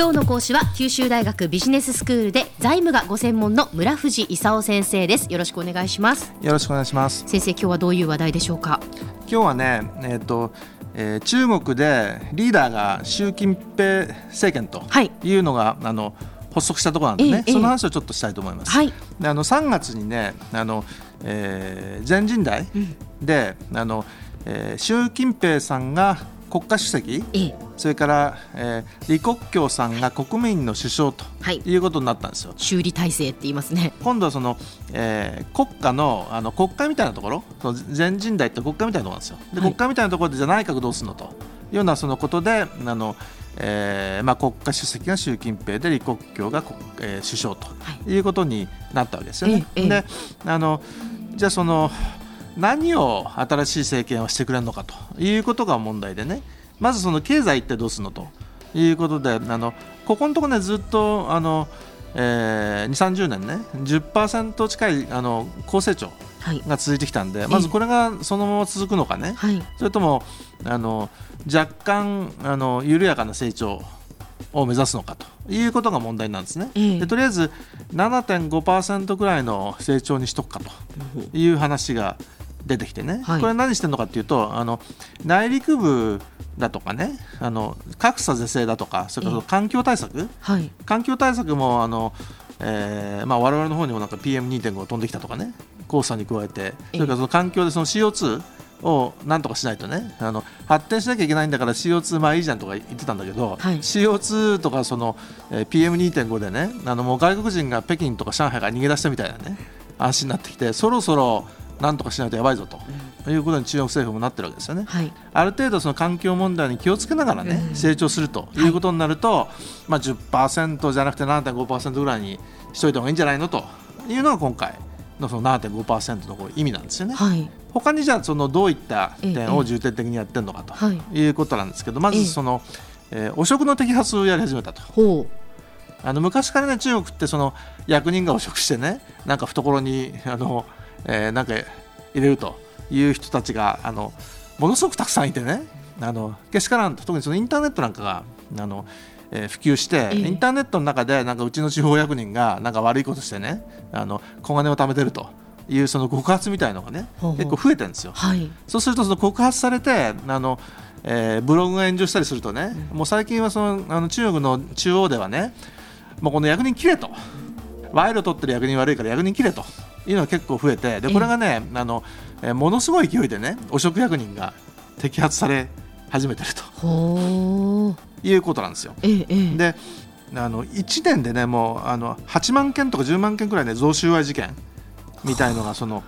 今日の講師は九州大学ビジネススクールで財務がご専門の村藤勲先生です。よろしくお願いします。よろしくお願いします。先生今日はどういう話題でしょうか？今日はねえっ、ー、とえー、中国でリーダーが習近平政権とい。うのが、はい、あの発足したところなんでね、えー、その話をちょっとしたいと思います。はい、であの3月にねあの、えー、全人代で、うん、あのえー、習近平さんが国家主席、それから、えー、李克強さんが国民の首相とい。うことになったんですよ。修理体制って言いますね。今度はその、えー、国家のあの国会みたいなところその全人代って国会みたいなところなんですよ。で、国会みたいなところでじゃ内閣どうするのと。いうようなそのことであの、えーまあ、国家主席が習近平で李克強が、えー、首相とい。うことになったわけですよね。であのじゃあその何を新しい政権をしてくれるのかということが問題でね。まずその経済ってどうするのと。いうことであのここのところねずっとあの、えー、2 3 0年ね10%近いあの高成長が続いてきたんで、はい、まずこれがそのまま続くのかね、はい、それともあの若干あの緩やかな成長を目指すのかということが問題なんですね。でとりあえず7.5%ぐらいの成長にしとくかという話が出てきてね、はい、これ何してるのかっていうとあの内陸部だとかねあの格差是正だとかそれから環境対策、はい、環境対策もあの、えーまあ、我々の方にもなんか PM2.5 飛んできたとかね黄砂に加えてそれからその環境でその CO2 をなんとかしないとねあの発展しなきゃいけないんだから CO2 まあいいじゃんとか言ってたんだけど、はい、CO2 とかその、えー、PM2.5 でねあのもう外国人が北京とか上海から逃げ出したみたいなね話になってきてそろそろなんとかしないとやばいぞと、うん、いうことに中国政府もなってるわけですよね。はい、ある程度その環境問題に気をつけながらね、うん、成長するということになると、はい。まあ、10%じゃなくて7.5%ぐらいにしといた方がいいんじゃないのというのが今回のその7.5%の意味なんですよね。はい、他にじゃあそのどういった点を重点的にやってるのかと。いうことなんですけど、まずその、えー、汚職の摘発をやり始めたと。あの昔からね中国ってその役人が汚職してねなんか懐にあのえー、なんか入れるという人たちがあのものすごくたくさんいてねあのけしからん特にそのインターネットなんかがあの、えー、普及して、インターネットの中でなんかうちの地方役人がなんか悪いことしてねあの小金を貯めてると。いうその告発みたいのがね結構増えてるんですよ、はい、そうするとその告発されてあの、えー、ブログが炎上したりするとね、うん、もう最近はそのあの中国の中央ではねもうこの役人切れと。賄賂取ってる役人悪いから役人切れというのが結構増えてでこれがねあの、えものすごい勢いでね汚職役人が摘発され始めてるということなんですよ。ええ、であの1年でねもうあの8万件とか10万件くらいね贈収賄事件みたいのがその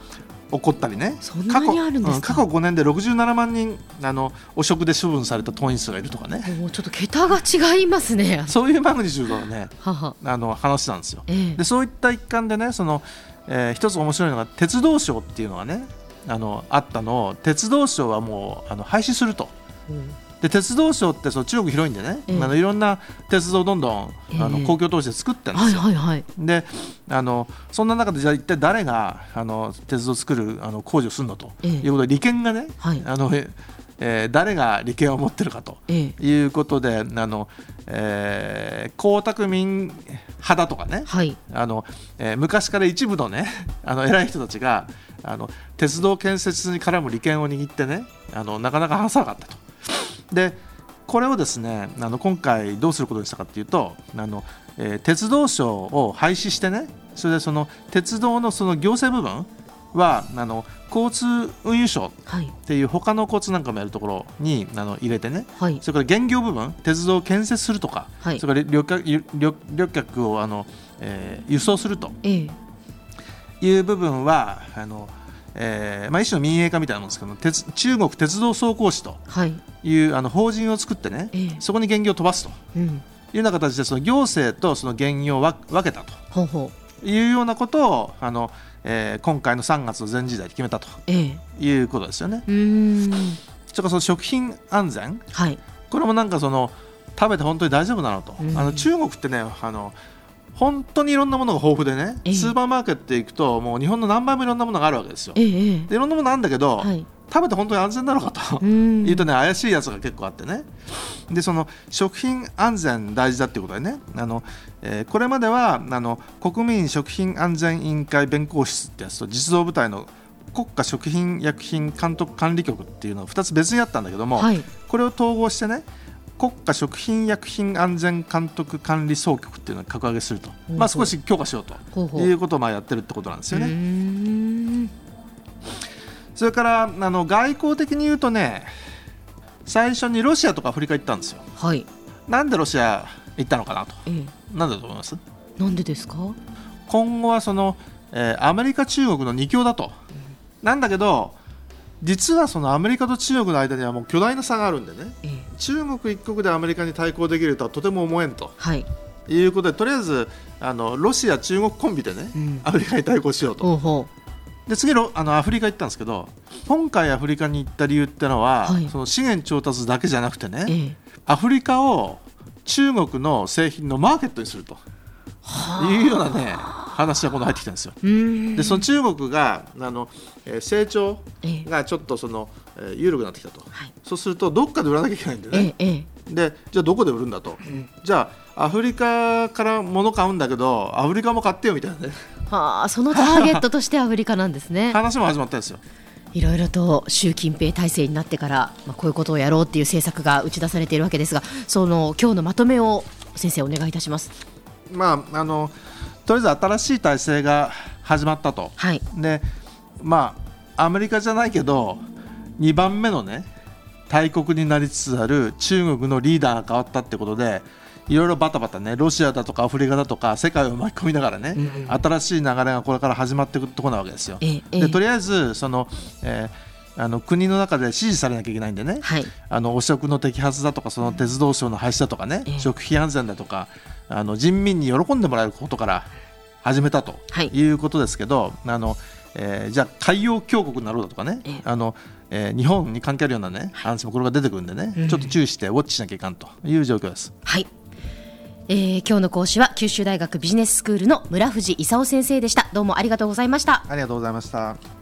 起こったりね。過去,、うん、過去5年で67万人あの汚職で処分された党員数がいるとかね。もうちょっと桁が違いますね。そういうマグニチュードのねあの話なんですよ。ええ、でそういった一環でねそのえー、一つ面白いのが鉄道省っていうのがねあのあったの。を鉄道省はもうあの廃止すると。うん。で鉄道省ってその中国広いんでね、えー、あのいろんな鉄道をどんどん、えー、あの公共投資で作ってるんですよ。はいはいはい、であのそんな中でじゃあ一体誰があの鉄道を作るあの工事をするのと、えー、いうことで利権がね、はい、あのえー、誰が利権を持ってるかということで、あのえー、江沢民派だとかね、はい、あのえー、昔から一部のね あの偉い人たちがあの鉄道建設に絡む利権を握ってねあのなかなか話さなかったと。でこれをですねあの今回どうすることにしたかというとあの、えー、鉄道省を廃止してねそれでその鉄道のその行政部分はあの交通運輸省っていう他の交通なんかもやるところにあの入れてね、はい、それから現業部分鉄道を建設するとか、はい、それから旅客旅旅客をあの、えー、輸送するという部分はあの、えーまあ、一種の民営化みたいなものですけど鉄中国鉄道総工士とい。う、はい、あの法人を作ってね、えー、そこに現業を飛ばすと。うん。いうような形でその行政とその現業を分けたというようなことをあのえー、今回の3月の全時代で決めたということですよね。ええ、それからその食品安全、はい、これもなんかその食べて本当に大丈夫なのと、あの中国ってねあの本当にいろんなものが豊富でね、えスーパーマーケット行くともう日本の何倍もいろんなものがあるわけですよ。でいろんなものあるんだけど、はい、食べて本当に安全なのかと。いうとね怪しいやつが結構あってね。でその食品安全大事だっていうことでね。あの、えー、これまではあの国民食品安全委員会弁公室ってやつと実動部隊の国家食品薬品監督管理局っていうのを2つ別にあったんだけども、はい、これを統合してね国家食品薬品安全監督管理総局っていうのを格上げすると、まあ、少し強化しようということをまあやってるってことなんですよね。それからあの外交的に言うとね最初にロシアとかアフリカ行ったんですよ。はい、なんでロシア行ったのかなと、ええ、なんでだと思います？なんでですか？今後はその、えー、アメリカ中国の二強だと、うん、なんだけど実はそのアメリカと中国の間にはもう巨大な差があるんでね、ええ、中国一国でアメリカに対抗できるとはとても思えんと、はい、いうことでとりあえずあのロシア、中国コンビでね、うん、アメリカに対抗しようと。で次のあのアフリカ行ったんですけど今回アフリカに行った理由ってのは、はい、その資源調達だけじゃなくてね、ええ、アフリカを中国の製品のマーケットにすると。いうようなね話が今度入ってきたんですよ。でその中国があの、えー、成長がちょっとその、えー、緩くなってきたと、はい、そうするとどっかで売らなきゃいけないんでね、ええ、でじゃあどこで売るんだと、うん、じゃあアフリカから物買うんだけどアフリカも買ってよみたいなね。はあ、そのターゲットとしてアフリカなんですね。話も始まったんですよ。いろいろと習近平体制になってから、まあ、こういうことをやろうっていう政策が打ち出されているわけですがその今日のまとめを先生お願いいたします。まあ、あのとりあえず新しい体制が始まったと、はい、でまあアメリカじゃないけど2番目のね大国になりつつある中国のリーダーが変わったってことでいろいろバタバタねロシアだとかアフリカだとか世界を巻き込みながらね、うん、新しい流れがこれから始まっていくところなわけですよ。ええ、でとりあえずその、えーあの国の中で支持されなきゃいけないんでね、はい、あの汚職の摘発だとかその鉄道省の廃止だとかね、え。食品安全だとかあの人民に喜んでもらえることから始めたとい。うことですけど、はい、あのえー、じゃあ海洋強国になろうだとかね、えあのえー、日本に関係あるようなね話もこれが出てくるんでね、うん、ちょっと注意してウォッチしなきゃいかんという状況です。はいえー、今日の講師は九州大学ビジネススクールの村藤勲先生でした。どうもありがとうございました。ありがとうございました。